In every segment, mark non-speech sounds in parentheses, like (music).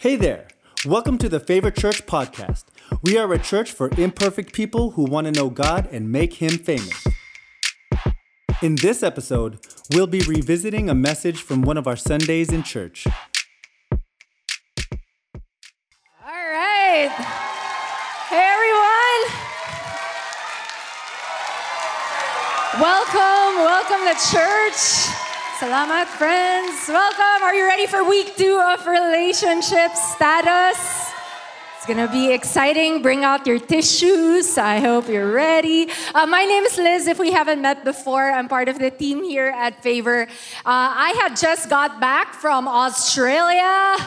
Hey there. Welcome to the Favorite Church podcast. We are a church for imperfect people who want to know God and make Him famous. In this episode, we'll be revisiting a message from one of our Sundays in church. All right. Hey, everyone. Welcome, welcome to church. Salamat, friends. Welcome. Are you ready for week two of relationship status? It's gonna be exciting. Bring out your tissues. I hope you're ready. Uh, my name is Liz. If we haven't met before, I'm part of the team here at Favor. Uh, I had just got back from Australia,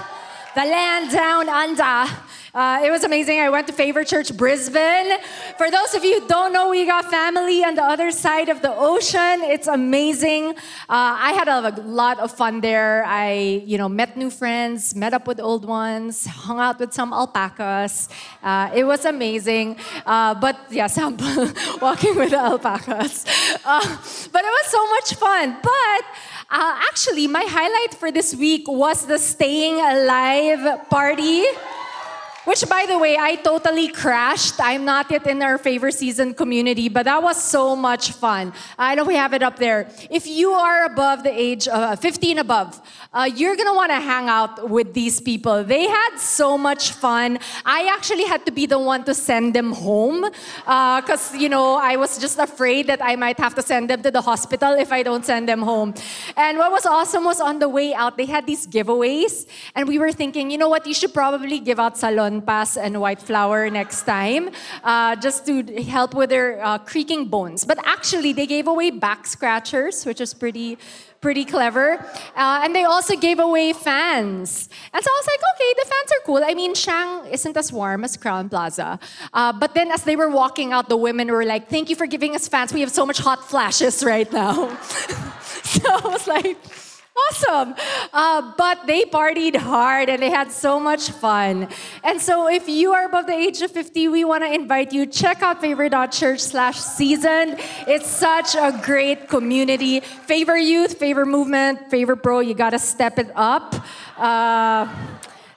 the land down under. Uh, it was amazing. I went to Favor Church Brisbane. For those of you who don't know, we got family on the other side of the ocean. It's amazing. Uh, I had a, lot of fun there. I, you know, met new friends, met up with old ones, hung out with some alpacas. Uh, it was amazing. Uh, but yeah, (laughs) sample walking with the alpacas. Uh, but it was so much fun. But uh, actually, my highlight for this week was the Staying Alive party. Which, by the way, I totally crashed. I'm not yet in our favor season community, but that was so much fun. I know we have it up there. If you are above the age of uh, 15 above, uh, you're gonna wanna hang out with these people. They had so much fun. I actually had to be the one to send them home because, uh, you know, I was just afraid that I might have to send them to the hospital if I don't send them home. And what was awesome was on the way out, they had these giveaways, and we were thinking, you know what, you should probably give out salon pass and White Flower next time, uh, just to help with their uh, creaking bones. But actually, they gave away back scratchers, which is pretty pretty clever. Uh, and they also gave away fans. And so I was like, okay, the fans are cool. I mean, Shang isn't as warm as Crowne Plaza. Uh, but then as they were walking out, the women were like, thank you for giving us fans. We have so much hot flashes right now. (laughs) so I was like, awesome. Uh, but they partied hard and they had so much fun. And so if you are above the age of 50, we want to invite you, check out favor.church slash season. It's such a great community. Favor youth, favor movement, favor pro, you got to step it up. Uh,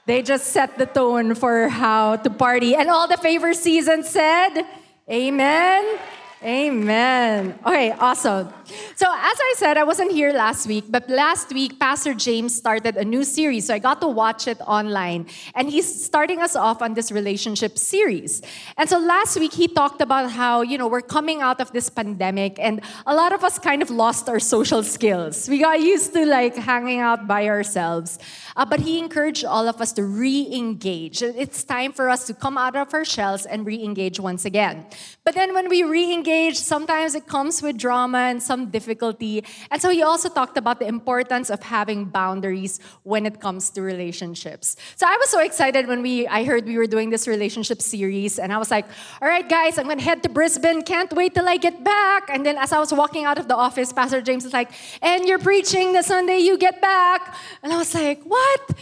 they just set the tone for how to party. And all the favor season said, Amen. Amen. Okay, awesome. So, as I said, I wasn't here last week, but last week, Pastor James started a new series. So, I got to watch it online. And he's starting us off on this relationship series. And so, last week, he talked about how, you know, we're coming out of this pandemic, and a lot of us kind of lost our social skills. We got used to like hanging out by ourselves. Uh, but he encouraged all of us to re engage. It's time for us to come out of our shells and re engage once again. But then when we re engage, sometimes it comes with drama and some difficulty. And so he also talked about the importance of having boundaries when it comes to relationships. So I was so excited when we I heard we were doing this relationship series, and I was like, all right, guys, I'm gonna head to Brisbane. Can't wait till I get back. And then as I was walking out of the office, Pastor James was like, and you're preaching the Sunday you get back. And I was like, what? What?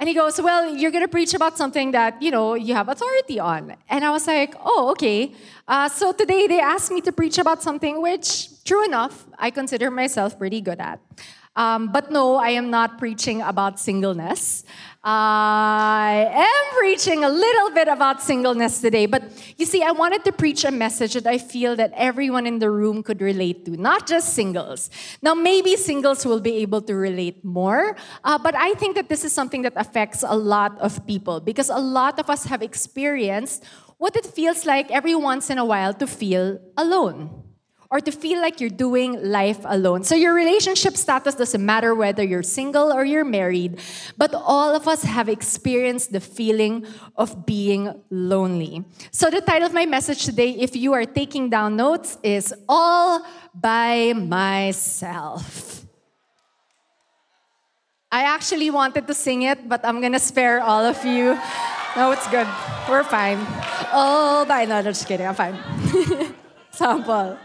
And he goes, Well, you're going to preach about something that, you know, you have authority on. And I was like, Oh, okay. Uh, so today they asked me to preach about something which, true enough, I consider myself pretty good at. Um, but no, I am not preaching about singleness. I am preaching a little bit about singleness today, but you see, I wanted to preach a message that I feel that everyone in the room could relate to, not just singles. Now, maybe singles will be able to relate more, uh, but I think that this is something that affects a lot of people because a lot of us have experienced what it feels like every once in a while to feel alone or to feel like you're doing life alone. So your relationship status doesn't matter whether you're single or you're married, but all of us have experienced the feeling of being lonely. So the title of my message today, if you are taking down notes, is All by Myself. I actually wanted to sing it, but I'm gonna spare all of you. No, it's good. We're fine. All by no, just kidding. I'm fine. (laughs) Sample.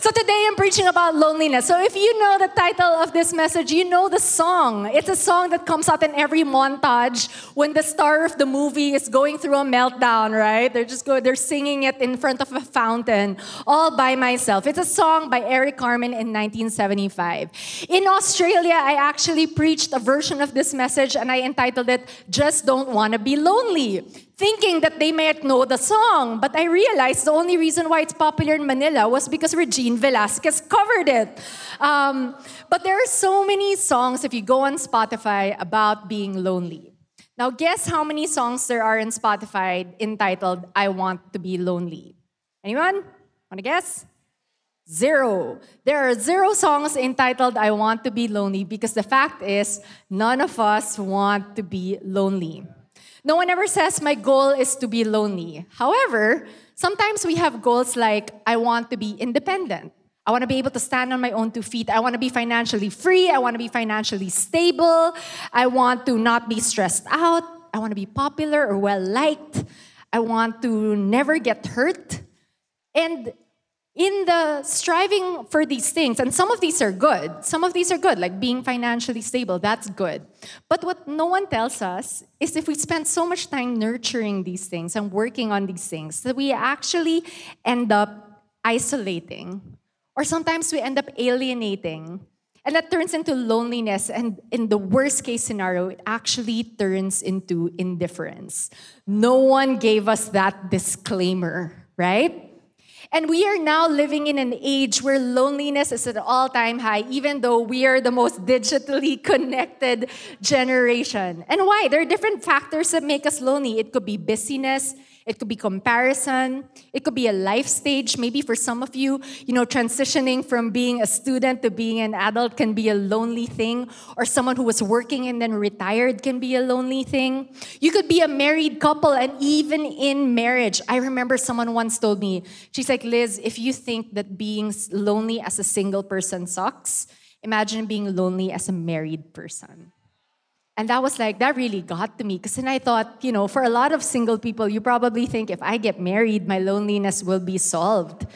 So today I'm preaching about loneliness. So if you know the title of this message, you know the song. It's a song that comes out in every montage when the star of the movie is going through a meltdown, right? They're just go, they're singing it in front of a fountain all by myself. It's a song by Eric Carmen in 1975. In Australia, I actually preached a version of this message and I entitled it Just Don't Wanna Be Lonely thinking that they might know the song. But I realized the only reason why it's popular in Manila was because Regine Velasquez covered it. Um, but there are so many songs, if you go on Spotify, about being lonely. Now, guess how many songs there are in Spotify entitled I Want to Be Lonely? Anyone? Want to guess? Zero. There are zero songs entitled I Want to Be Lonely because the fact is, none of us want to be lonely. No one ever says, My goal is to be lonely. However, sometimes we have goals like, I want to be independent. I want to be able to stand on my own two feet. I want to be financially free. I want to be financially stable. I want to not be stressed out. I want to be popular or well liked. I want to never get hurt. And in the striving for these things, and some of these are good, some of these are good, like being financially stable, that's good. But what no one tells us is if we spend so much time nurturing these things and working on these things, that we actually end up isolating, or sometimes we end up alienating. And that turns into loneliness. And in the worst case scenario, it actually turns into indifference. No one gave us that disclaimer, right? And we are now living in an age where loneliness is at all time high, even though we are the most digitally (laughs) connected generation. And why? There are different factors that make us lonely. It could be busyness, it could be comparison. It could be a life stage. Maybe for some of you, you know, transitioning from being a student to being an adult can be a lonely thing. Or someone who was working and then retired can be a lonely thing. You could be a married couple, and even in marriage, I remember someone once told me, she's like, Liz, if you think that being lonely as a single person sucks, imagine being lonely as a married person. And that was like, that really got to me. Because then I thought, you know, for a lot of single people, you probably think if I get married, my loneliness will be solved.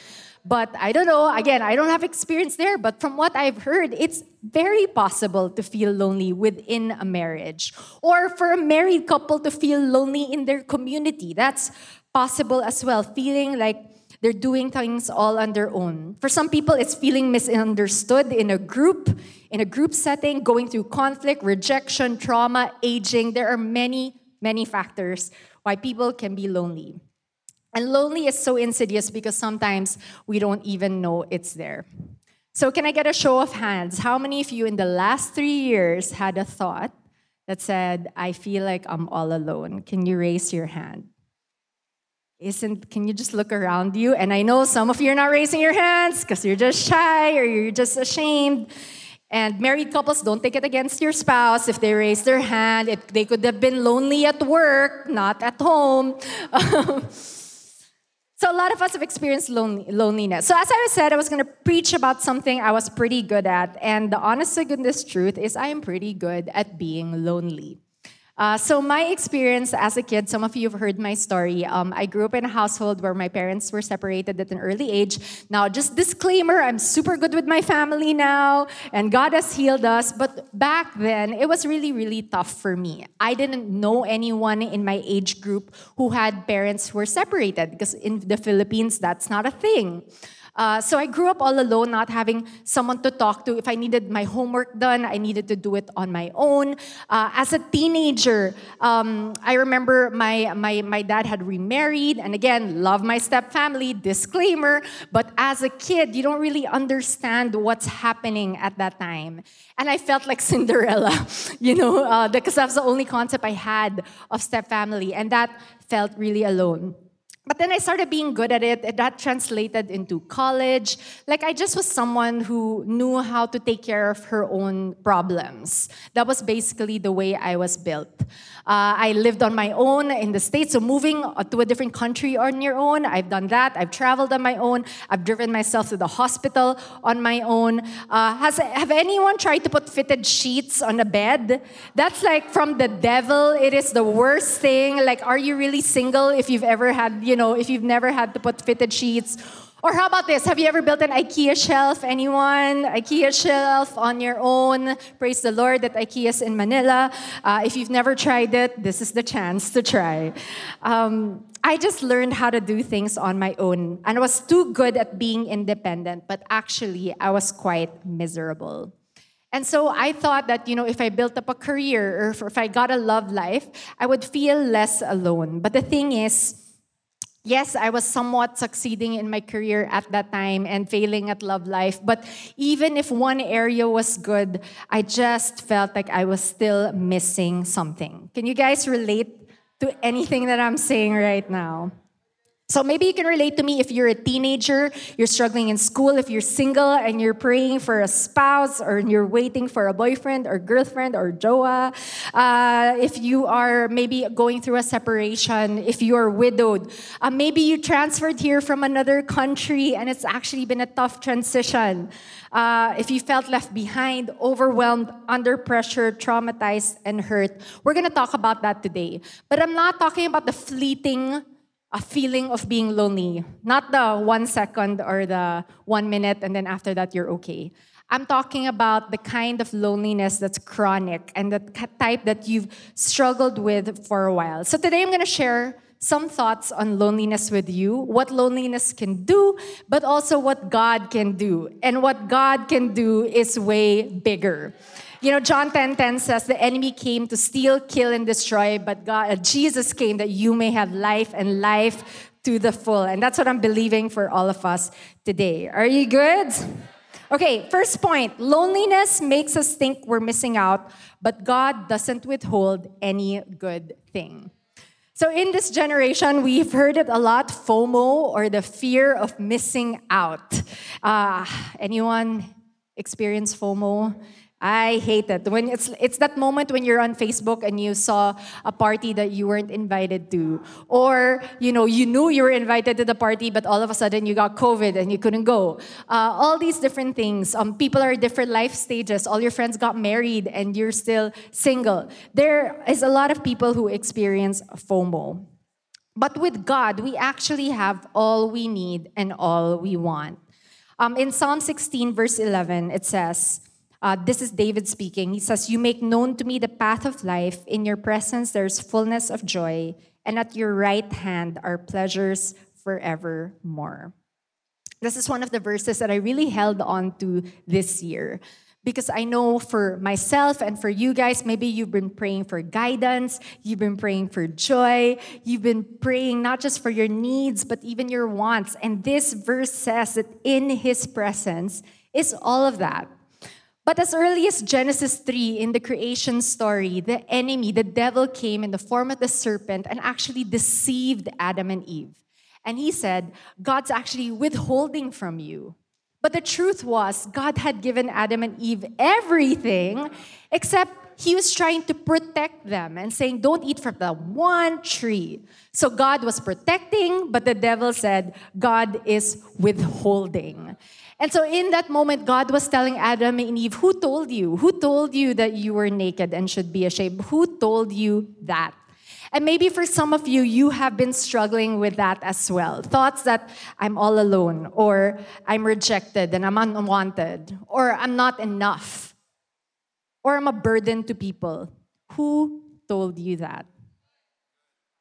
But I don't know. Again, I don't have experience there. But from what I've heard, it's very possible to feel lonely within a marriage. Or for a married couple to feel lonely in their community. That's possible as well. Feeling like they're doing things all on their own. For some people, it's feeling misunderstood in a group, in a group setting, going through conflict, rejection, trauma, aging. There are many, many factors why people can be lonely. And lonely is so insidious because sometimes we don't even know it's there. So, can I get a show of hands? How many of you in the last three years had a thought that said, I feel like I'm all alone? Can you raise your hand? Isn't can you just look around you? And i know some of you are not raising your hands because you're just shy or you're just ashamed. And married couples don't take it against your spouse. If they raise their hand it, they could have been lonely at work not at home. (laughs) Um, so a lot of us have experienced loneliness. So as i said i was going to preach about something i was pretty good at. And the honest to goodness truth is i am pretty good at being lonely uh, so, my experience as a kid, some of you have heard my story. Um, I grew up in a household where my parents were separated at an early age. Now, just disclaimer I'm super good with my family now, and God has healed us. But back then, it was really, really tough for me. I didn't know anyone in my age group who had parents who were separated because in the Philippines, that's not a thing. Uh, so I grew up all alone, not having someone to talk to. If I needed my homework done, I needed to do it on my own. Uh, as a teenager, um, I remember my, my, my dad had remarried, and again, love my step family, disclaimer. But as a kid, you don't really understand what's happening at that time. And I felt like (laughs) Cinderella, you know, uh, because that's the only concept I had of step family, and that felt really alone. But then I started being good at it. That translated into college. Like I just was someone who knew how to take care of her own problems. That was basically the way I was built. Uh, I lived on my own in the States, so moving to a different country on your own, I've done that. I've traveled on my own. I've driven myself to the hospital on my own. Uh, has have anyone tried to put fitted sheets on a bed? That's like from the devil. It is the worst thing. Like, are you really single if you've ever had? You know, if you've never had to put fitted sheets Or how about this? Have you ever built an IKEA shelf? Anyone? IKEA shelf on your own? Praise the Lord that IKEA's in Manila. Uh, if you've never tried it, this is the chance to try. Um, I just learned how to do things on my own. And I was too good at being independent, but actually, I was quite miserable. And so I thought that, you know, if I built up a career or if I got a love life, I would feel less alone. But the thing is, yes, I was somewhat succeeding in my career at that time and failing at love life. But even if one area was good, I just felt like I was still missing something. Can you guys relate to anything that I'm saying right now? So maybe you can relate to me if you're a teenager, you're struggling in school, if you're single and you're praying for a spouse or you're waiting for a boyfriend or girlfriend or joa. Uh, if you are maybe going through a separation, if you are widowed, uh, maybe you transferred here from another country and it's actually been a tough transition. Uh, if you felt left behind, overwhelmed, under pressure, traumatized, and hurt, we're going to talk about that today. But I'm not talking about the fleeting a feeling of being lonely, not the one second or the one minute and then after that you're okay. I'm talking about the kind of loneliness that's chronic and the type that you've struggled with for a while. So today I'm going to share some thoughts on loneliness with you, what loneliness can do, but also what God can do. And what God can do is way bigger. You know, John 10 10 says, The enemy came to steal, kill, and destroy, but God, uh, Jesus came that you may have life and life to the full. And that's what I'm believing for all of us today. Are you good? Okay, first point loneliness makes us think we're missing out, but God doesn't withhold any good thing. So, in this generation, we've heard it a lot FOMO or the fear of missing out. Uh, anyone experience FOMO? I hate it. When it's it's that moment when you're on Facebook and you saw a party that you weren't invited to, or you know you knew you were invited to the party, but all of a sudden you got COVID and you couldn't go. Uh, all these different things. Um, people are different life stages. All your friends got married and you're still single. There is a lot of people who experience FOMO. But with God, we actually have all we need and all we want. Um, in Psalm 16, verse 11, it says. Uh, this is David speaking. He says, You make known to me the path of life. In your presence, there's fullness of joy, and at your right hand are pleasures forevermore. This is one of the verses that I really held on to this year because I know for myself and for you guys, maybe you've been praying for guidance, you've been praying for joy, you've been praying not just for your needs, but even your wants. And this verse says that in His presence is all of that. But as early as Genesis 3 in the creation story, the enemy, the devil, came in the form of the serpent and actually deceived Adam and Eve. And he said, God's actually withholding from you. But the truth was, God had given Adam and Eve everything except he was trying to protect them and saying, Don't eat from the one tree. So God was protecting, but the devil said, God is withholding. And so in that moment, God was telling Adam and Eve, Who told you? Who told you that you were naked and should be ashamed? Who told you that? And maybe for some of you, you have been struggling with that as well. Thoughts that I'm all alone, or I'm rejected and I'm unwanted, or I'm not enough, or I'm a burden to people. Who told you that?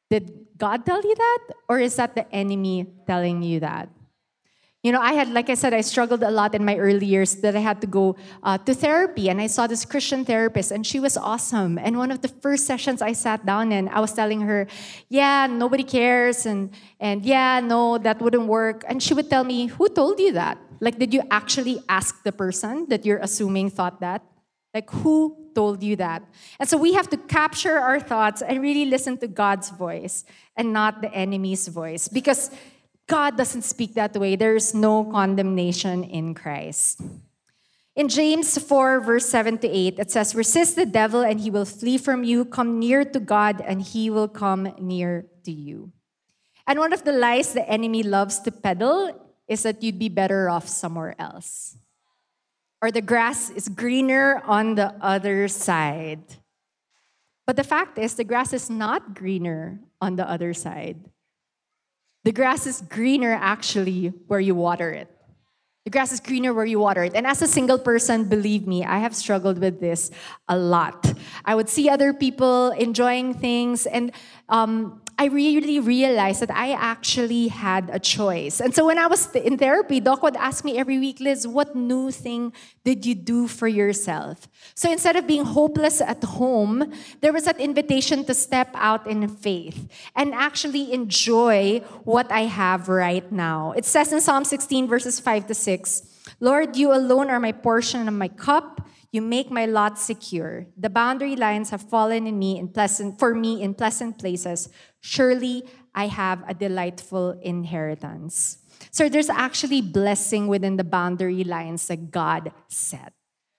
Did God tell you that? Or is that the enemy telling you that? You know, I had, like I said, I struggled a lot in my early years that I had to go uh, to therapy. And I saw this Christian therapist, and she was awesome. And one of the first sessions I sat down in, I was telling her, yeah, nobody cares. And, and yeah, no, that wouldn't work. And she would tell me, who told you that? Like, did you actually ask the person that you're assuming thought that? Like, who told you that? And so we have to capture our thoughts and really listen to God's voice and not the enemy's voice. Because God doesn't speak that way. There's no condemnation in Christ. In James 4, verse 7 to 8, it says, Resist the devil and he will flee from you. Come near to God and he will come near to you. And one of the lies the enemy loves to peddle is that you'd be better off somewhere else. Or the grass is greener on the other side. But the fact is, the grass is not greener on the other side. The grass is greener actually where you water it. The grass is greener where you water it. And as a single person, believe me, I have struggled with this a lot. I would see other people enjoying things, and um, I really realized that I actually had a choice. And so when I was in therapy, Doc would ask me every week, Liz, what new thing did you do for yourself? So instead of being hopeless at home, there was that invitation to step out in faith and actually enjoy what I have right now. It says in Psalm 16, verses 5 to 6, Lord, you alone are my portion and my cup. You make my lot secure. The boundary lines have fallen in me in pleasant for me in pleasant places. Surely I have a delightful inheritance. So there's actually blessing within the boundary lines that God set.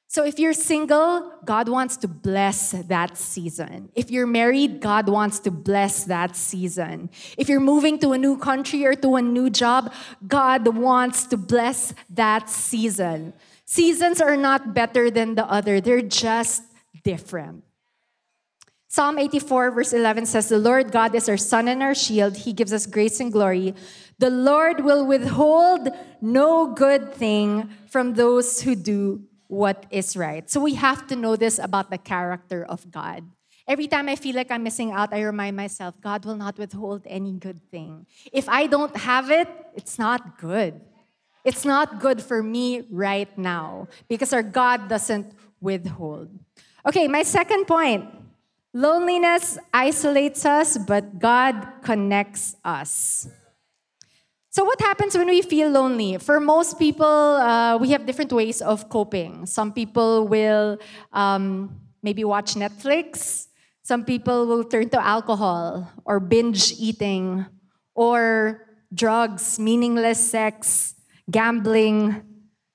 So if you're single, God wants to bless that season. If you're married, God wants to bless that season. If you're moving to a new country or to a new job, God wants to bless that season. Seasons are not better than the other, they're just different. Psalm 84, verse 11 says, The Lord God is our sun and our shield. He gives us grace and glory. The Lord will withhold no good thing from those who do what is right. So we have to know this about the character of God. Every time I feel like I'm missing out, I remind myself, God will not withhold any good thing. If I don't have it, it's not good. It's not good for me right now because our God doesn't withhold. Okay, my second point loneliness isolates us, but God connects us. So, what happens when we feel lonely? For most people, uh, we have different ways of coping. Some people will um, maybe watch Netflix, some people will turn to alcohol or binge eating or drugs, meaningless sex gambling,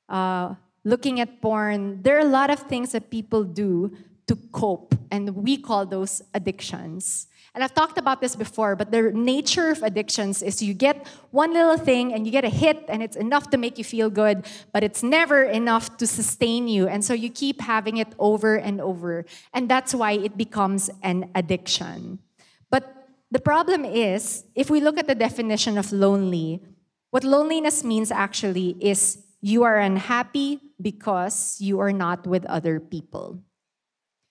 uh, looking at porn. There are a lot of things that people do to cope, and we call those addictions. And I've talked about this before, but the nature of addictions is you get one little thing and you get a hit, and it's enough to make you feel good, but it's never enough to sustain you. And so you keep having it over and over. And that's why it becomes an addiction. But the problem is, if we look at the definition of lonely, what loneliness means actually is you are unhappy because you are not with other people.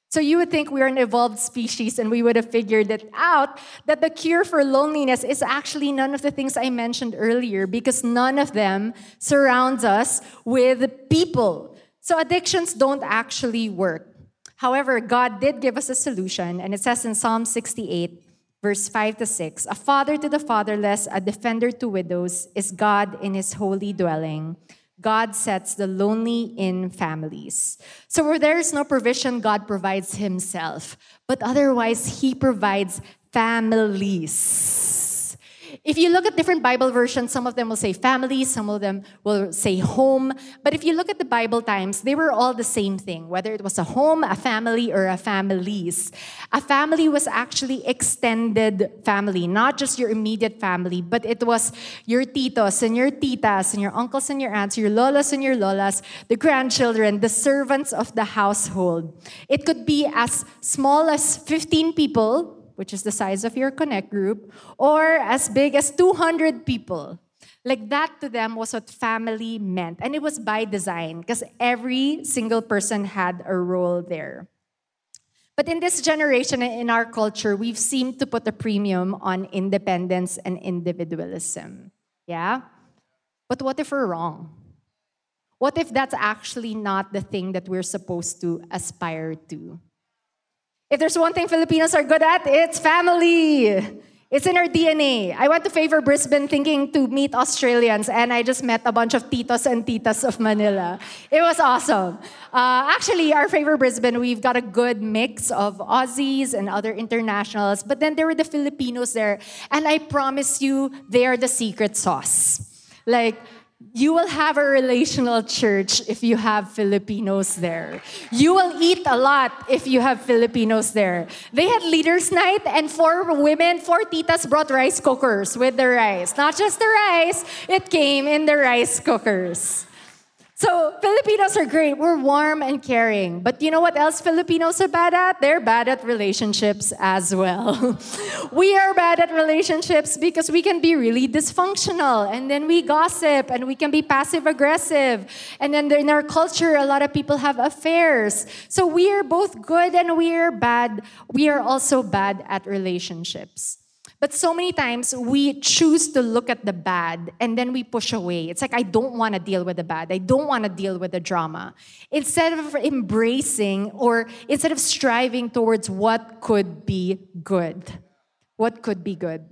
So you would think we're an evolved species and we would have figured it out that the cure for loneliness is actually none of the things I mentioned earlier because none of them surrounds us with people. So addictions don't actually work. However, God did give us a solution and it says in Psalm 68 verse 5 to 6 A father to the fatherless, a defender to widows, is God in his holy dwelling. God sets the lonely in families. So, where there is no provision, God provides himself. But otherwise, he provides families. If you look at different Bible versions, some of them will say family, some of them will say home. But if you look at the Bible times, they were all the same thing, whether it was a home, a family, or a families. A family was actually extended family, not just your immediate family, but it was your titos and your titas and your uncles and your aunts, your lolas and your lolas, the grandchildren, the servants of the household. It could be as small as 15 people which is the size of your connect group, or as big as 200 people. Like that to them was what family meant. And it was by design because every single person had a role there. But in this generation, in our culture, we've seemed to put a premium on independence and individualism. Yeah? But what if we're wrong? What if that's actually not the thing that we're supposed to aspire to? If there's one thing Filipinos are good at, it's family. It's in our DNA. I went to Favor Brisbane thinking to meet Australians, and I just met a bunch of titos and titas of Manila. It was awesome. Uh, actually, our Favor Brisbane, we've got a good mix of Aussies and other internationals, but then there were the Filipinos there, and I promise you, they are the secret sauce. Like, you will have a relational church if you have Filipinos there. You will eat a lot if you have Filipinos there. They had leaders' night, and four women, four titas brought rice cookers with the rice. Not just the rice, it came in the rice cookers. So Filipinos are great. We're warm and caring. But you know what else Filipinos are bad at? They're bad at relationships as well. (laughs) we are bad at relationships because we can be really dysfunctional and then we gossip and we can be passive aggressive. And then in our culture, a lot of people have affairs. So we are both good and we are bad. We are also bad at relationships. But so many times we choose to look at the bad and then we push away. It's like, I don't want to deal with the bad. I don't want to deal with the drama. Instead of embracing or instead of striving towards what could be good. What could be good.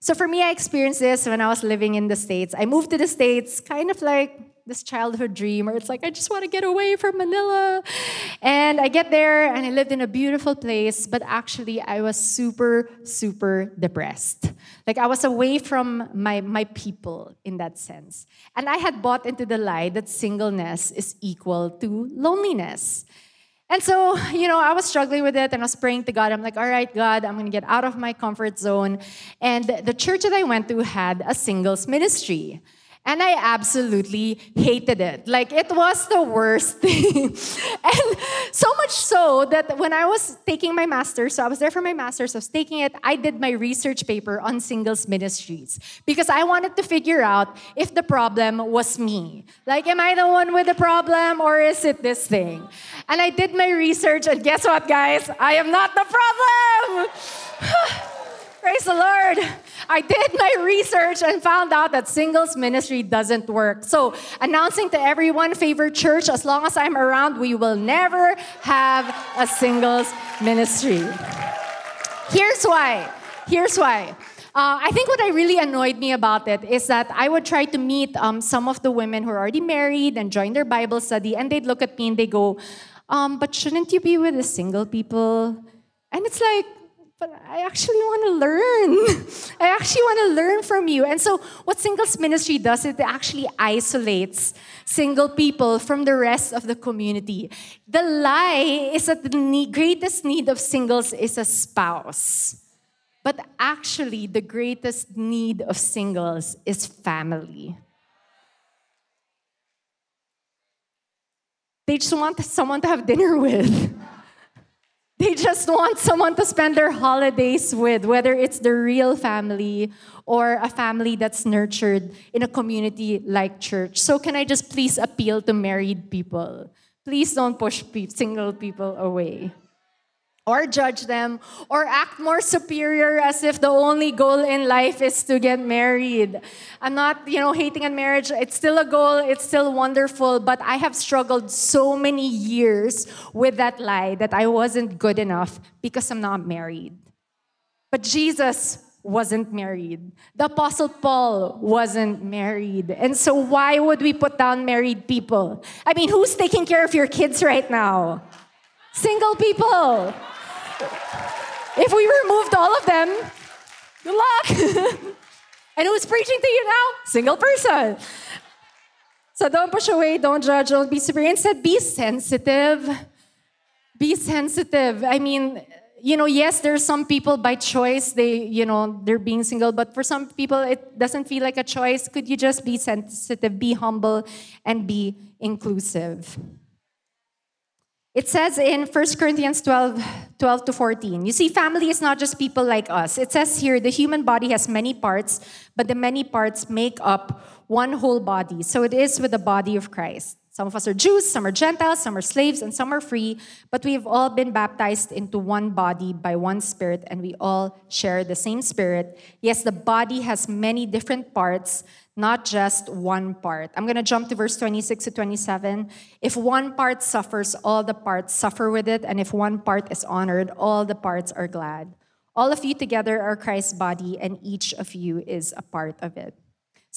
So for me, I experienced this when I was living in the States. I moved to the States kind of like this childhood dream where it's like, I just want to get away from Manila. And I get there and I lived in a beautiful place, but actually I was super, super depressed. Like I was away from my, my people in that sense. And I had bought into the lie that singleness is equal to loneliness. And so, you know, I was struggling with it and I was praying to God. I'm like, all right, God, I'm going to get out of my comfort zone. And the church that I went to had a singles ministry. And I absolutely hated it. Like, it was the worst (laughs) thing. and so much so that when I was taking my master's, so I was there for my master's, I was taking it, I did my research paper on singles ministries because I wanted to figure out if the problem was me. Like, am I the one with the problem or is it this thing? And I did my research, and guess what, guys? I am not the problem. (sighs) Praise the Lord. I did my research and found out that singles ministry doesn't work. So, announcing to everyone, Favor Church, as long as I'm around, we will never have a singles ministry. Here's why. Here's why. Uh, I think what I really annoyed me about it is that I would try to meet um, some of the women who are already married and join their Bible study, and they'd look at me and they go, um, "But shouldn't you be with the single people?" And it's like, but I actually want to learn. (laughs) I actually want to learn from you. And so, what singles ministry does, is it actually isolates single people from the rest of the community. The lie is that the need, greatest need of singles is a spouse. But actually, the greatest need of singles is family. They just want someone to have dinner (laughs) with. They just want someone to spend their holidays with, whether it's the real family or a family that's nurtured in a community like church. So, can I just please appeal to married people? Please don't push single people away or judge them or act more superior as if the only goal in life is to get married. I'm not, you know, hating on marriage. It's still a goal, it's still wonderful, but I have struggled so many years with that lie that I wasn't good enough because I'm not married. But Jesus wasn't married. The Apostle Paul wasn't married. And so, why would we put down married people? I mean, who's taking care of your kids right now? Single people. If we removed all of them, good luck. (laughs) and who's preaching to you now? Single person. So don't push away, don't judge, don't be super. Instead, be sensitive. Be sensitive. I mean, you know, yes, there's some people by choice, they, you know, they're being single, but for some people, it doesn't feel like a choice. Could you just be sensitive, be humble, and be inclusive? It says in 1 Corinthians 12, 12 to 14. You see, family is not just people like us. It says here the human body has many parts, but the many parts make up one whole body. So it is with the body of Christ. Some of us are Jews, some are Gentiles, some are slaves, and some are free, but we've all been baptized into one body by one spirit, and we all share the same spirit. Yes, the body has many different parts not just one part. I'm going to jump to verse 26 to 27. If one part suffers, all the parts suffer with it, and if one part is honored, all the parts are glad. All of you together are Christ's body, and each of you is a part of it.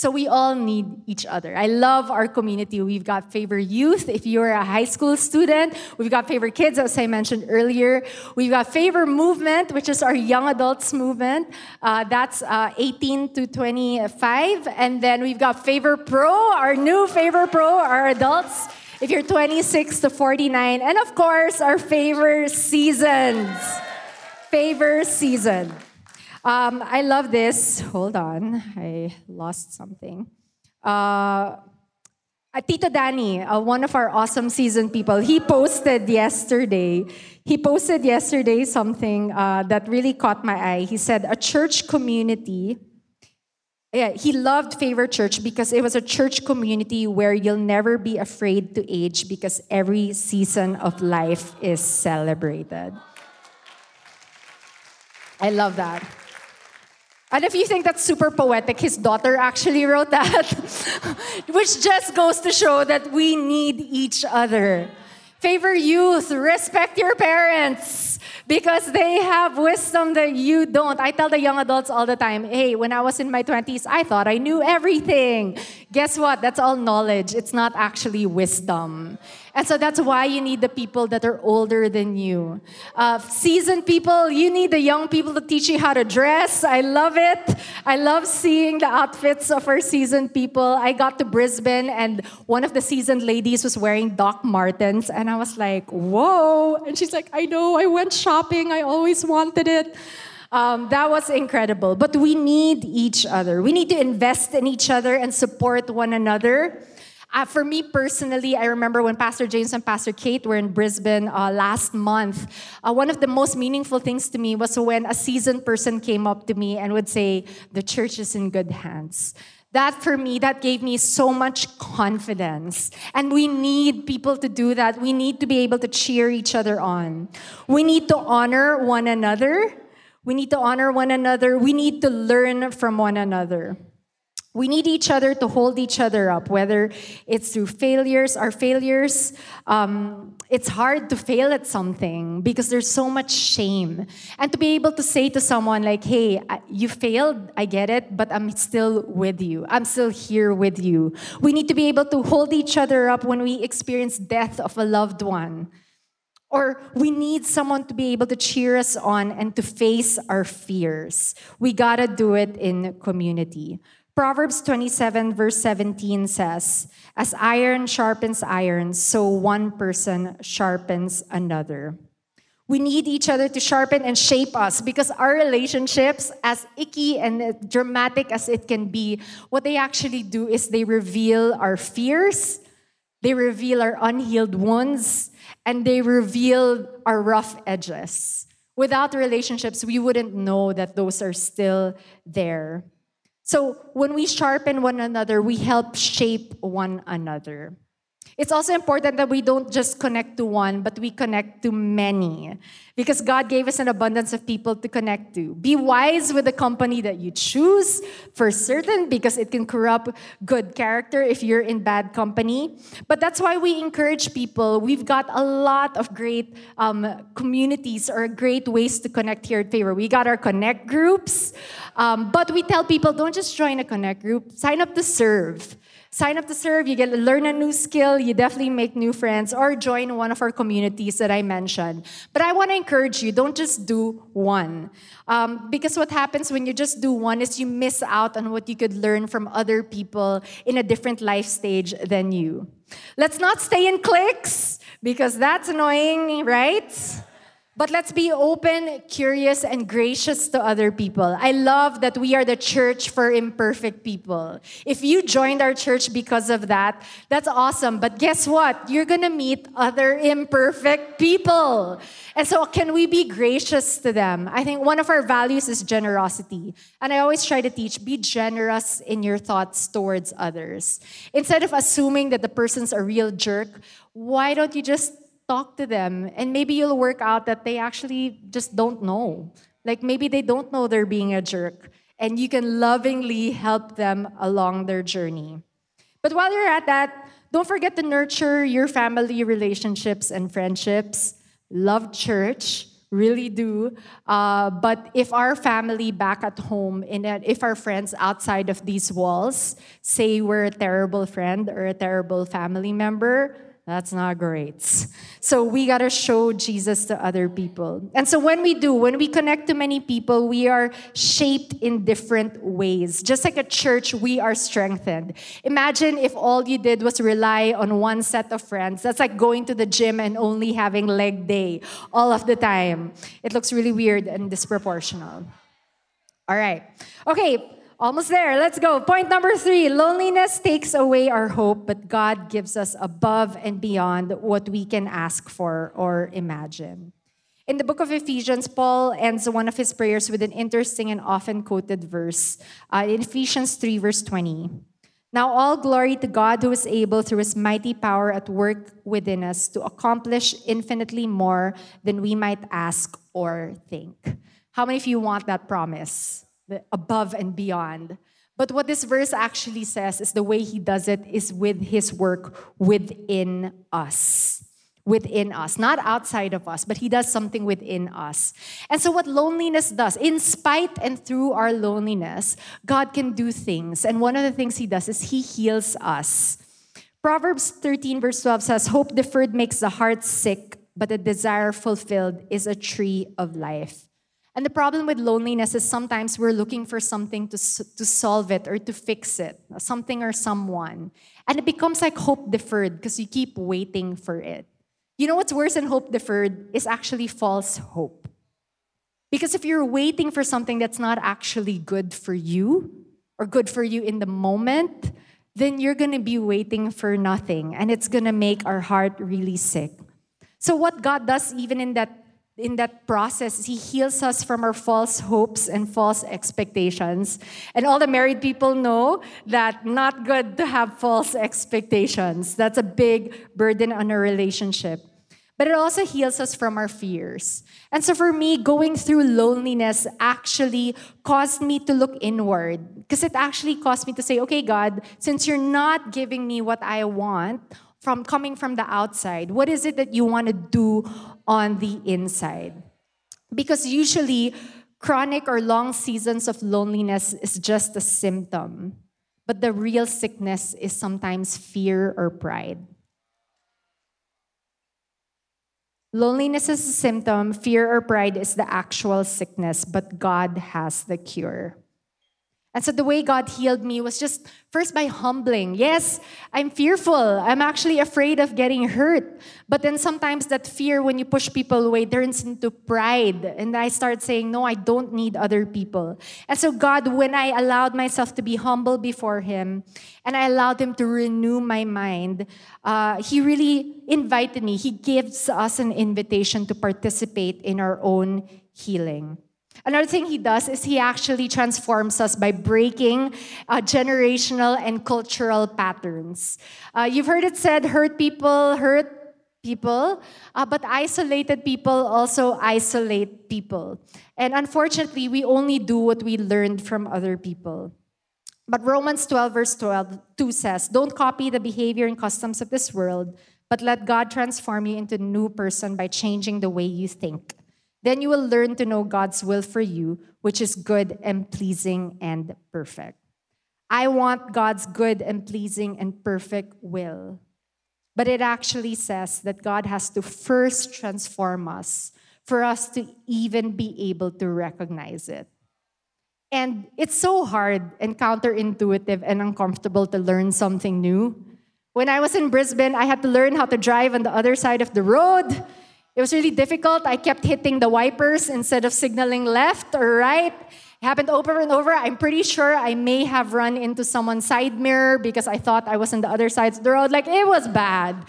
So we all need each other. I love our community. We've got Favor Youth. If you're a high school student, we've got Favor Kids, as I mentioned earlier. We've got Favor Movement, which is our young adults movement. Uh, that's uh, 18 to 25. And then we've got Favor Pro, our new Favor Pro, our adults. If you're 26 to 49. And of course, our Favor Seasons. Favor Season. Um, I love this. Hold on, I lost something. Uh, uh, Tito Danny, uh, one of our awesome season people, he posted yesterday. He posted yesterday something uh, that really caught my eye. He said, "A church community." Yeah, he loved Favor Church because it was a church community where you'll never be afraid to age because every season of life is celebrated. I love that. And if you think that's super poetic, his daughter actually wrote that, (laughs) which just goes to show that we need each other. Favor youth, respect your parents because they have wisdom that you don't. I tell the young adults all the time hey, when I was in my 20s, I thought I knew everything. Guess what? That's all knowledge, it's not actually wisdom. And so that's why you need the people that are older than you. Uh, seasoned people, you need the young people to teach you how to dress. I love it. I love seeing the outfits of our seasoned people. I got to Brisbane and one of the seasoned ladies was wearing Doc Martens. And I was like, whoa. And she's like, I know, I went shopping. I always wanted it. Um, that was incredible. But we need each other. We need to invest in each other and support one another. Uh, for me personally, I remember when Pastor James and Pastor Kate were in Brisbane uh, last month. Uh, one of the most meaningful things to me was when a seasoned person came up to me and would say, The church is in good hands. That for me, that gave me so much confidence. And we need people to do that. We need to be able to cheer each other on. We need to honor one another. We need to honor one another. We need to learn from one another. We need each other to hold each other up, whether it's through failures, our failures. Um, it's hard to fail at something because there's so much shame. And to be able to say to someone, like, hey, you failed, I get it, but I'm still with you. I'm still here with you. We need to be able to hold each other up when we experience death of a loved one. Or we need someone to be able to cheer us on and to face our fears. We gotta do it in community. Proverbs 27, verse 17 says, As iron sharpens iron, so one person sharpens another. We need each other to sharpen and shape us because our relationships, as icky and dramatic as it can be, what they actually do is they reveal our fears, they reveal our unhealed wounds, and they reveal our rough edges. Without relationships, we wouldn't know that those are still there. So when we sharpen one another, we help shape one another. It's also important that we don't just connect to one, but we connect to many. Because God gave us an abundance of people to connect to. Be wise with the company that you choose, for certain, because it can corrupt good character if you're in bad company. But that's why we encourage people. We've got a lot of great um, communities or great ways to connect here at Favor. We got our connect groups, um, but we tell people don't just join a connect group, sign up to serve sign up to serve, you get to learn a new skill, you definitely make new friends, or join one of our communities that I mentioned. But I want to encourage you don't just do one. Um, because what happens when you just do one is you miss out on what you could learn from other people in a different life stage than you. Let's not stay in cliques because that's annoying, right? But let's be open, curious, and gracious to other people. I love that we are the church for imperfect people. If you joined our church because of that, that's awesome. But guess what? You're going to meet other imperfect people. And so, can we be gracious to them? I think one of our values is generosity. And I always try to teach be generous in your thoughts towards others. Instead of assuming that the person's a real jerk, why don't you just talk to them and maybe you'll work out that they actually just don't know. Like maybe they don't know they're being a jerk and you can lovingly help them along their journey. But while you're at that, don't forget to nurture your family relationships and friendships. Love church, really do. Uh, but if our family back at home, and if our friends outside of these walls say we're a terrible friend or a terrible family member, that's not great. So we got to show Jesus to other people. And so when we do, when we connect to many people, we are shaped in different ways. Just like a church, we are strengthened. Imagine if all you did was rely on one set of friends. That's like going to the gym and only having leg day all of the time. It looks really weird and disproportional. All right. Okay, Almost there. Let's go. Point number three loneliness takes away our hope, but God gives us above and beyond what we can ask for or imagine. In the book of Ephesians, Paul ends one of his prayers with an interesting and often quoted verse uh, in Ephesians 3, verse 20. Now, all glory to God who is able, through his mighty power at work within us, to accomplish infinitely more than we might ask or think. How many of you want that promise? The above and beyond. But what this verse actually says is the way he does it is with his work within us. Within us, not outside of us, but he does something within us. And so, what loneliness does, in spite and through our loneliness, God can do things. And one of the things he does is he heals us. Proverbs 13, verse 12 says, Hope deferred makes the heart sick, but a desire fulfilled is a tree of life. And the problem with loneliness is sometimes we're looking for something to, to solve it or to fix it, something or someone. And it becomes like hope deferred because you keep waiting for it. You know what's worse than hope deferred is actually false hope. Because if you're waiting for something that's not actually good for you or good for you in the moment, then you're going to be waiting for nothing and it's going to make our heart really sick. So, what God does, even in that in that process, He heals us from our false hopes and false expectations. And all the married people know that not good to have false expectations. That's a big burden on a relationship. But it also heals us from our fears. And so for me, going through loneliness actually caused me to look inward. Because it actually caused me to say, okay, God, since you're not giving me what I want, from coming from the outside? What is it that you want to do on the inside? Because usually, chronic or long seasons of loneliness is just a symptom, but the real sickness is sometimes fear or pride. Loneliness is a symptom, fear or pride is the actual sickness, but God has the cure. And so the way God healed me was just first by humbling. Yes, I'm fearful. I'm actually afraid of getting hurt. But then sometimes that fear, when you push people away, turns into pride. And I start saying, no, I don't need other people. And so God, when I allowed myself to be humble before Him and I allowed Him to renew my mind, uh, He really invited me. He gives us an invitation to participate in our own healing. Another thing he does is he actually transforms us by breaking uh, generational and cultural patterns. Uh, you've heard it said, hurt people hurt people, uh, but isolated people also isolate people. And unfortunately, we only do what we learned from other people. But Romans 12, verse 12, 2 says, Don't copy the behavior and customs of this world, but let God transform you into a new person by changing the way you think. Then you will learn to know God's will for you, which is good and pleasing and perfect. I want God's good and pleasing and perfect will. But it actually says that God has to first transform us for us to even be able to recognize it. And it's so hard and counterintuitive and uncomfortable to learn something new. When I was in Brisbane, I had to learn how to drive on the other side of the road. It was really difficult. I kept hitting the wipers instead of signaling left or right. It happened over and over. I'm pretty sure I may have run into someone's side mirror because I thought I was on the other side of the road. Like, it was bad.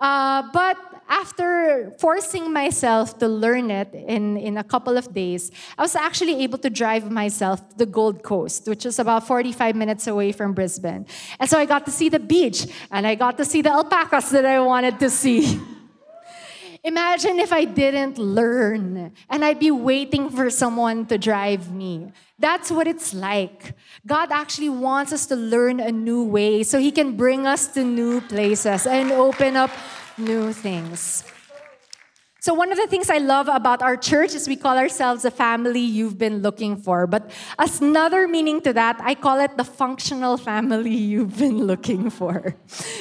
Uh, but after forcing myself to learn it in, in a couple of days, I was actually able to drive myself to the Gold Coast, which is about 45 minutes away from Brisbane. And so I got to see the beach and I got to see the alpacas that I wanted to see. (laughs) Imagine if I didn't learn and I'd be waiting for someone to drive me. That's what it's like. God actually wants us to learn a new way so He can bring us to new places and open up new things. So, one of the things I love about our church is we call ourselves a family you've been looking for. But as another meaning to that, I call it the functional family (laughs) you've been looking for.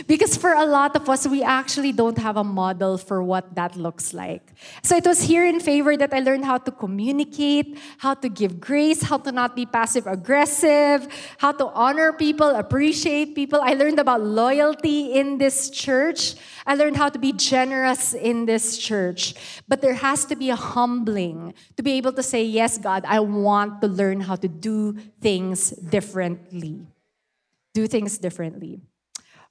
Because for a lot of us, we actually don't have a model for what that looks like. So, it was here in favor that I learned how to communicate, how to give grace, how to not be passive aggressive, how to honor people, appreciate people. I learned about loyalty in this church. I learned how to be generous in this church. But there has to be a humbling to be able to say, Yes, God, I want to learn how to do things differently. Do things differently.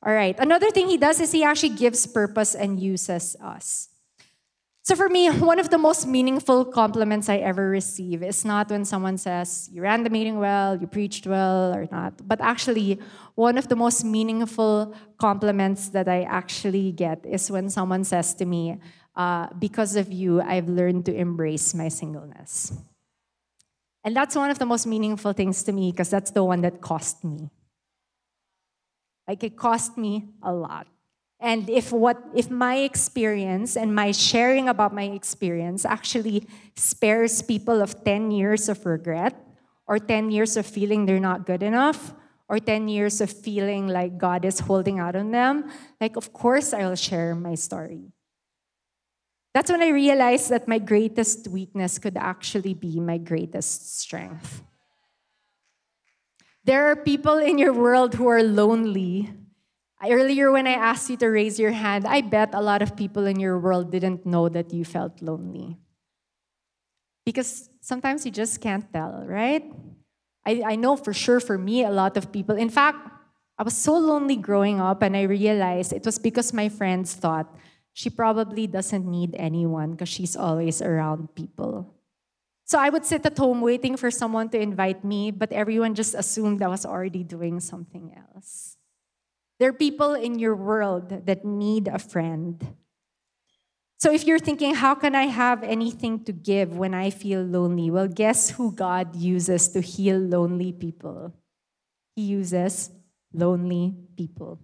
All right. Another thing he does is he actually gives purpose and uses us. So for me, one of the most meaningful compliments I ever receive is not when someone says, you ran the meeting well, you preached well, or not, but actually, one of the most meaningful compliments that I actually get is when someone says to me, uh, because of you, I've learned to embrace my singleness. And that's one of the most meaningful things to me because that's the one that cost me. Like it cost me a lot. And if what if my experience and my sharing about my experience actually spares people of 10 years of regret or 10 years of feeling they're not good enough or 10 years of feeling like God is holding out on them, like of course I'll share my story. That's when I realized that my greatest weakness could actually be my greatest strength. There are people in your world who are lonely. Earlier, when I asked you to raise your hand, I bet a lot of people in your world didn't know that you felt lonely. Because sometimes you just can't tell, right? I, I know for sure for me, a lot of people, in fact, I was so lonely growing up, and I realized it was because my friends thought she probably doesn't need anyone because she's always around people. So I would sit at home waiting for someone to invite me, but everyone just assumed I was already doing something else. There are people in your world that need a friend. So if you're thinking, how can I have anything to give when I feel lonely? Well, guess who God uses to heal lonely people? He uses lonely people.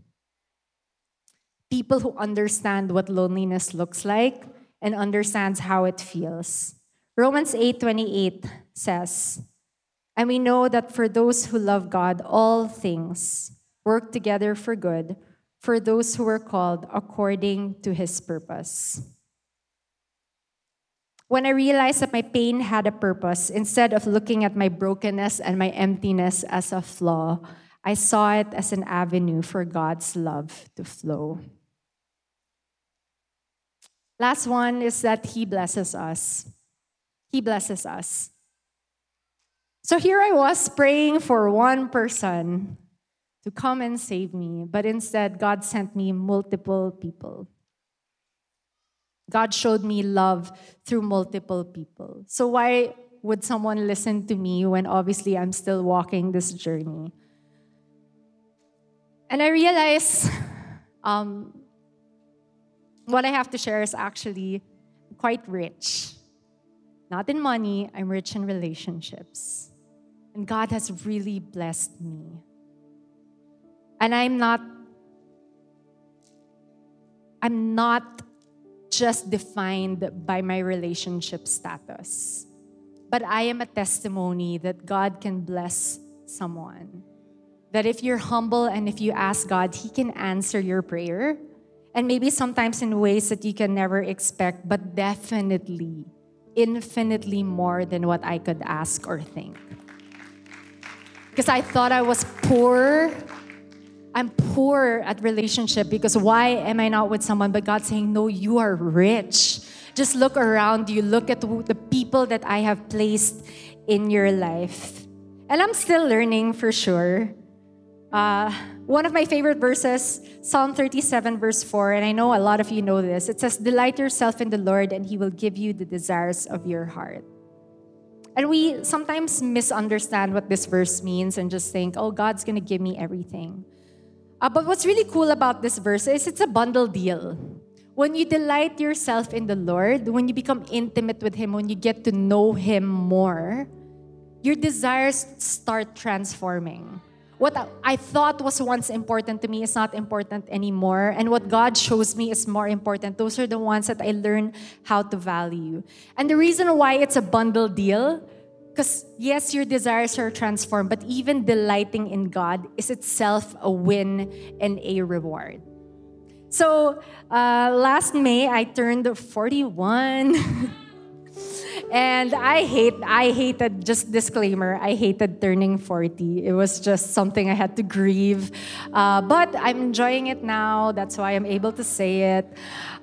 People who understand what loneliness looks like and understands how it feels. Romans 8:28 says, "And we know that for those who love God, all things work together for good for those who are called according to his purpose." When I realized that my pain had a purpose, instead of looking at my brokenness and my emptiness as a flaw, I saw it as an avenue for God's love to flow. Last one is that He blesses us. He blesses us. So here I was praying for one person to come and save me, but instead, God sent me multiple people. God showed me love through multiple people. So, why would someone listen to me when obviously I'm still walking this journey? And I realized um, what I have to share is actually quite rich. Not in money, I'm rich in relationships. And God has really blessed me. And I'm not I'm not just defined by my relationship status. But I am a testimony that God can bless someone. That if you're humble and if you ask God, He can answer your prayer. And maybe sometimes in ways that you can never expect, but definitely infinitely more than what I could ask or think. Because I thought I was poor. I'm poor at relationship because why am I not with someone? But God saying, No, you are rich. Just look around you, look at the people that I have placed in your life. And I'm still learning for sure. Uh, one of my favorite verses, Psalm 37, verse 4, and I know a lot of you know this. It says, Delight yourself in the Lord, and He will give you the desires of your heart. And we sometimes misunderstand what this verse means and just think, oh, God's going to give me everything. Uh, but what's really cool about this verse is it's a bundle deal. When you delight yourself in the Lord, when you become intimate with Him, when you get to know Him more, your desires start transforming what I thought was once important to me is not important anymore. And what God shows me is more important. Those are the ones that I learn how to value. And the reason why it's a bundle deal, because yes, your desires are transformed, but even delighting in God is itself a win and a reward. So uh, last May, I turned 41. (laughs) And I hate, I hated, just disclaimer, I hated turning 40. It was just something I had to grieve. Uh, but I'm enjoying it now. That's why I'm able to say it.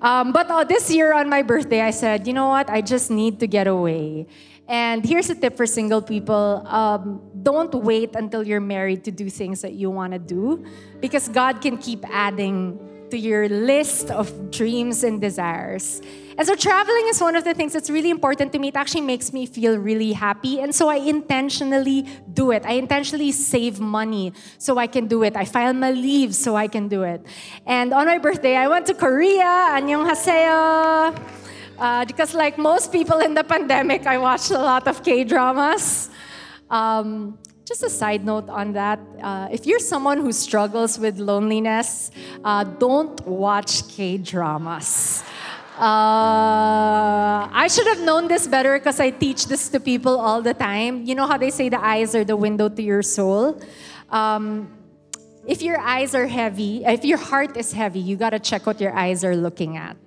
Um, but uh, this year on my birthday, I said, you know what? I just need to get away. And here's a tip for single people um, don't wait until you're married to do things that you want to do because God can keep adding to your list of dreams and desires. And so, traveling is one of the things that's really important to me. It actually makes me feel really happy. And so, I intentionally do it. I intentionally save money so I can do it. I file my leave so I can do it. And on my birthday, I went to Korea. Annyeonghaseyo. Uh, because, like most people in the pandemic, I watched a lot of K dramas. Um, just a side note on that uh, if you're someone who struggles with loneliness, uh, don't watch K dramas. Uh, I should have known this better because I teach this to people all the time. You know how they say the eyes are the window to your soul? Um, if your eyes are heavy, if your heart is heavy, you got to check what your eyes are looking at.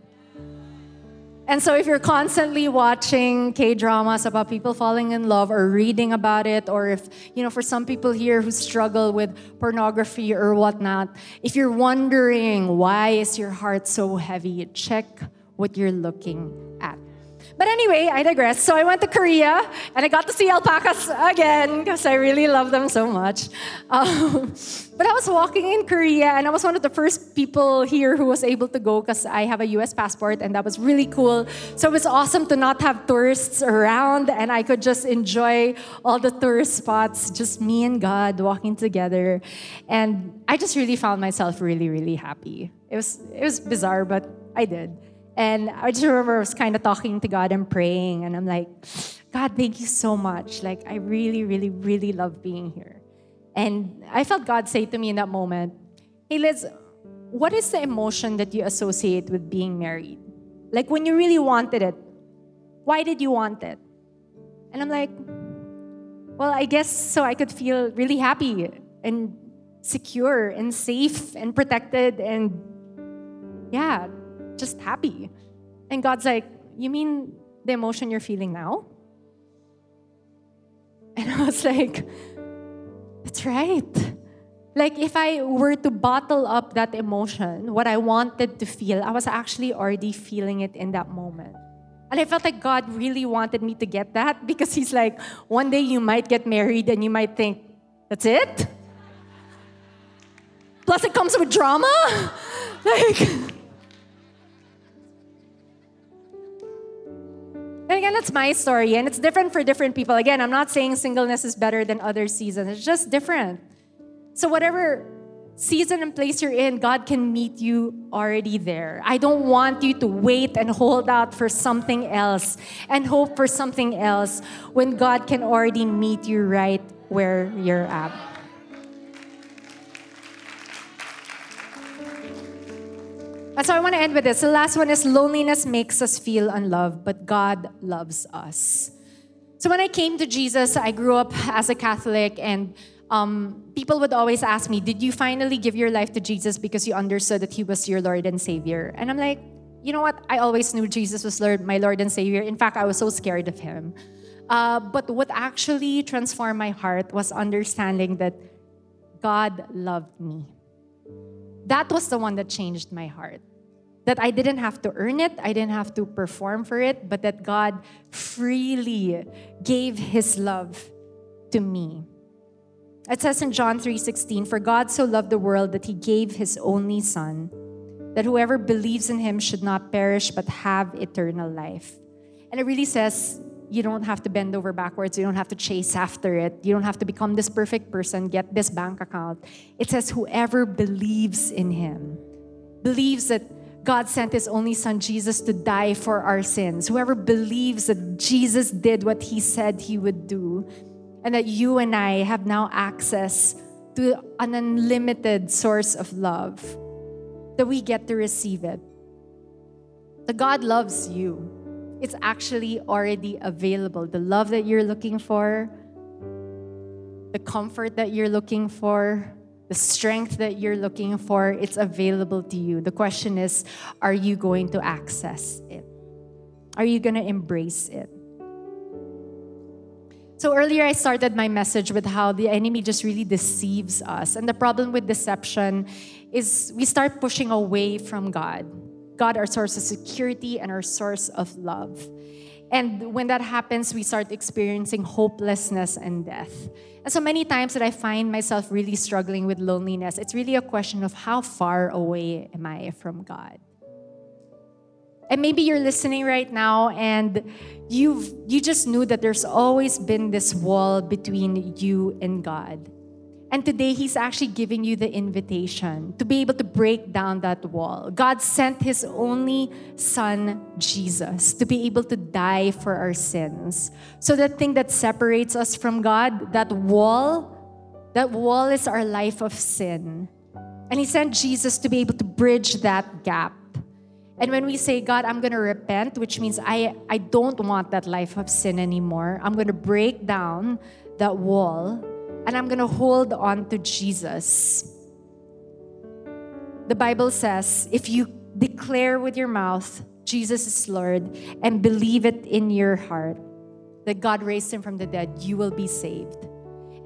And so if you're constantly watching K-dramas about people falling in love or reading about it, or if, you know, for some people here who struggle with pornography or whatnot, if you're wondering why is your heart so heavy, check what you're looking at. But anyway, I digress. So I went to Korea and I got to see alpacas again because I really love them so much. (laughs) Um, but I was walking in Korea and I was one of the first people here who was able to go because I have a US passport and that was really cool. So it was awesome to not have tourists around and I could just enjoy all the tourist spots, just me and God walking together. And I just really found myself really, really happy. It was, it was bizarre, but I did. And I just remember I was kind of talking to God and praying, and I'm like, God, thank you so much. Like, I really, really, really love being here. And I felt God say to me in that moment, Hey, Liz, what is the emotion that you associate with being married? Like, when you really wanted it, why did you want it? And I'm like, Well, I guess so I could feel really happy and secure and safe and protected and yeah, just happy. And God's like, You mean the emotion you're feeling now? And I was like, That's right. Like, if I were to bottle up that emotion, what I wanted to feel, I was actually already feeling it in that moment. And I felt like God really wanted me to get that (laughs) because He's like, one day you might get married and you might think, that's it? Plus, it comes with drama? (laughs) like, And again, that's my story, and it's different for different people. Again, I'm not saying singleness is better than other seasons, it's just different. So, whatever season and place you're in, God can meet you already there. I don't want you to wait and hold out for something else and hope for something else when God can already meet you right where you're at. And so I want to end with this. The last one is loneliness makes us feel unloved, but God loves us. So when I came to Jesus, I grew up as a Catholic, and um, people would always ask me, Did you finally give your life to Jesus because you understood that He was your Lord and Savior? And I'm like, You know what? I always knew Jesus was Lord, my Lord and Savior. In fact, I was so scared of Him. Uh, but what actually transformed my heart was understanding that God loved me. That was the one that changed my heart that I didn't have to earn it, I didn't have to perform for it, but that God freely gave his love to me. It says in John 3:16, "For God so loved the world that he gave his only son, that whoever believes in him should not perish but have eternal life." And it really says you don't have to bend over backwards. You don't have to chase after it. You don't have to become this perfect person, get this bank account. It says, whoever believes in him, believes that God sent his only son Jesus to die for our sins. Whoever believes that Jesus did what he said he would do, and that you and I have now access to an unlimited source of love, that we get to receive it. The God loves you. It's actually already available. The love that you're looking for, the comfort that you're looking for, the strength that you're looking for, it's available to you. The question is, are you going to access it? Are you going to embrace it? So earlier I started my message with how the enemy just really deceives us. And the problem with deception is we start pushing away from God. God, our source of security and our source of love. And when that happens, we start experiencing hopelessness and death. And so many times that I find myself really struggling with loneliness, it's really a question of how far away am I from God? And maybe you're listening right now and you've you just knew that there's always been this wall between you and God. And today he's actually giving you the invitation to be able to break down that wall. God sent his only son Jesus to be able to die for our sins. So that thing that separates us from God, that wall, that wall is our life of sin. And he sent Jesus to be able to bridge that gap. And when we say, God, I'm going to repent, which means I, I don't want that life of sin anymore, I'm going to break down that wall and I'm going to hold on to Jesus. The Bible says, if you declare with your mouth, Jesus is Lord, and believe it in your heart that God raised him from the dead, you will be saved.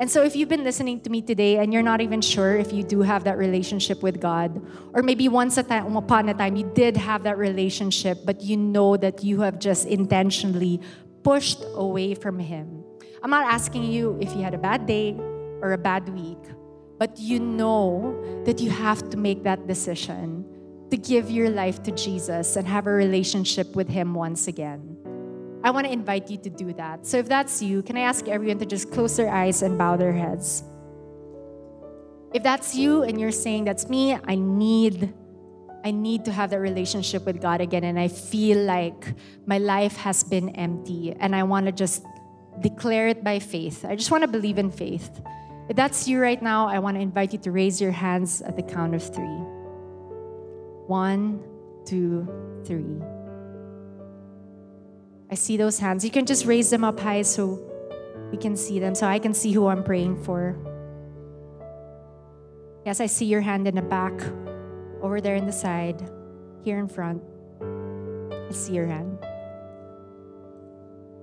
And so, if you've been listening to me today and you're not even sure if you do have that relationship with God, or maybe once upon a time you did have that relationship, but you know that you have just intentionally pushed away from Him. I'm not asking you if you had a bad day or a bad week, but you know that you have to make that decision to give your life to Jesus and have a relationship with Him once again. I want to invite you to do that. So if that's you, can I ask everyone to just close their eyes and bow their heads? If that's you and you're saying that's me, I need I need to have that relationship with God again and I feel like my life has been empty and I want to just declare it by faith. I just want to believe in faith. If that's you right now, I want to invite you to raise your hands at the count of three. One, two, three. I see those hands. You can just raise them up high so we can see them, so I can see who I'm praying for. Yes, I see your hand in the back, over there in the side, here in front. I see your hand.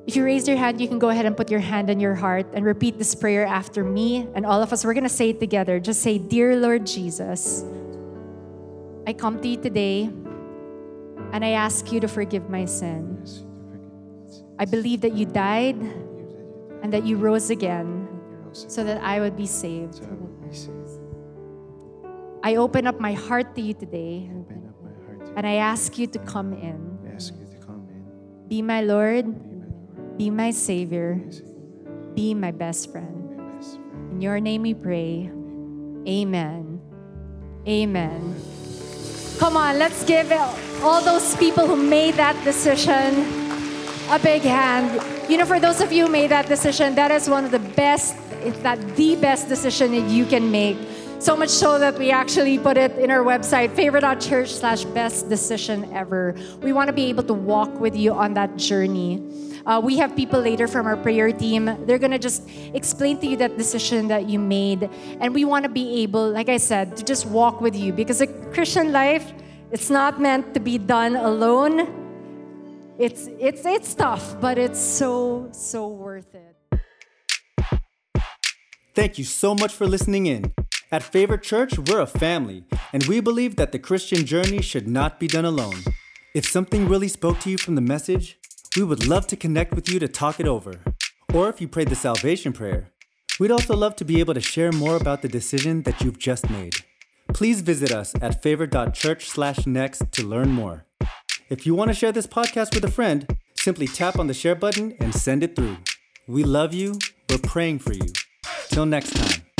If you raised your hand, you can go ahead and put your hand on your heart and repeat this prayer after me and all of us. We're going to say it together. Just say, Dear Lord Jesus, I come to you today and I ask you to forgive my sin. I believe that you died and that you rose again so that I would be saved. I open up my heart to you today and I ask you to come in. Be my Lord, be my Savior, be my best friend. In your name we pray. Amen. Amen. Come on, let's give all those people who made that decision a big hand. You know, for those of you who made that decision, that is one of the best, that the best decision that you can make. So much so that we actually put it in our website, favor.church slash best decision ever. We want to be able to walk with you on that journey. Uh, we have people later from our prayer team. They're going to just explain to you that decision that you made. And we want to be able, like I said, to just walk with you because a Christian life, it's not meant to be done alone it's it's it's tough, but it's so so worth it. Thank you so much for listening in. At Favor Church, we're a family, and we believe that the Christian journey should not be done alone. If something really spoke to you from the message, we would love to connect with you to talk it over. Or if you prayed the salvation prayer, we'd also love to be able to share more about the decision that you've just made. Please visit us at favor.church/next to learn more. If you want to share this podcast with a friend, simply tap on the share button and send it through. We love you. We're praying for you. Till next time.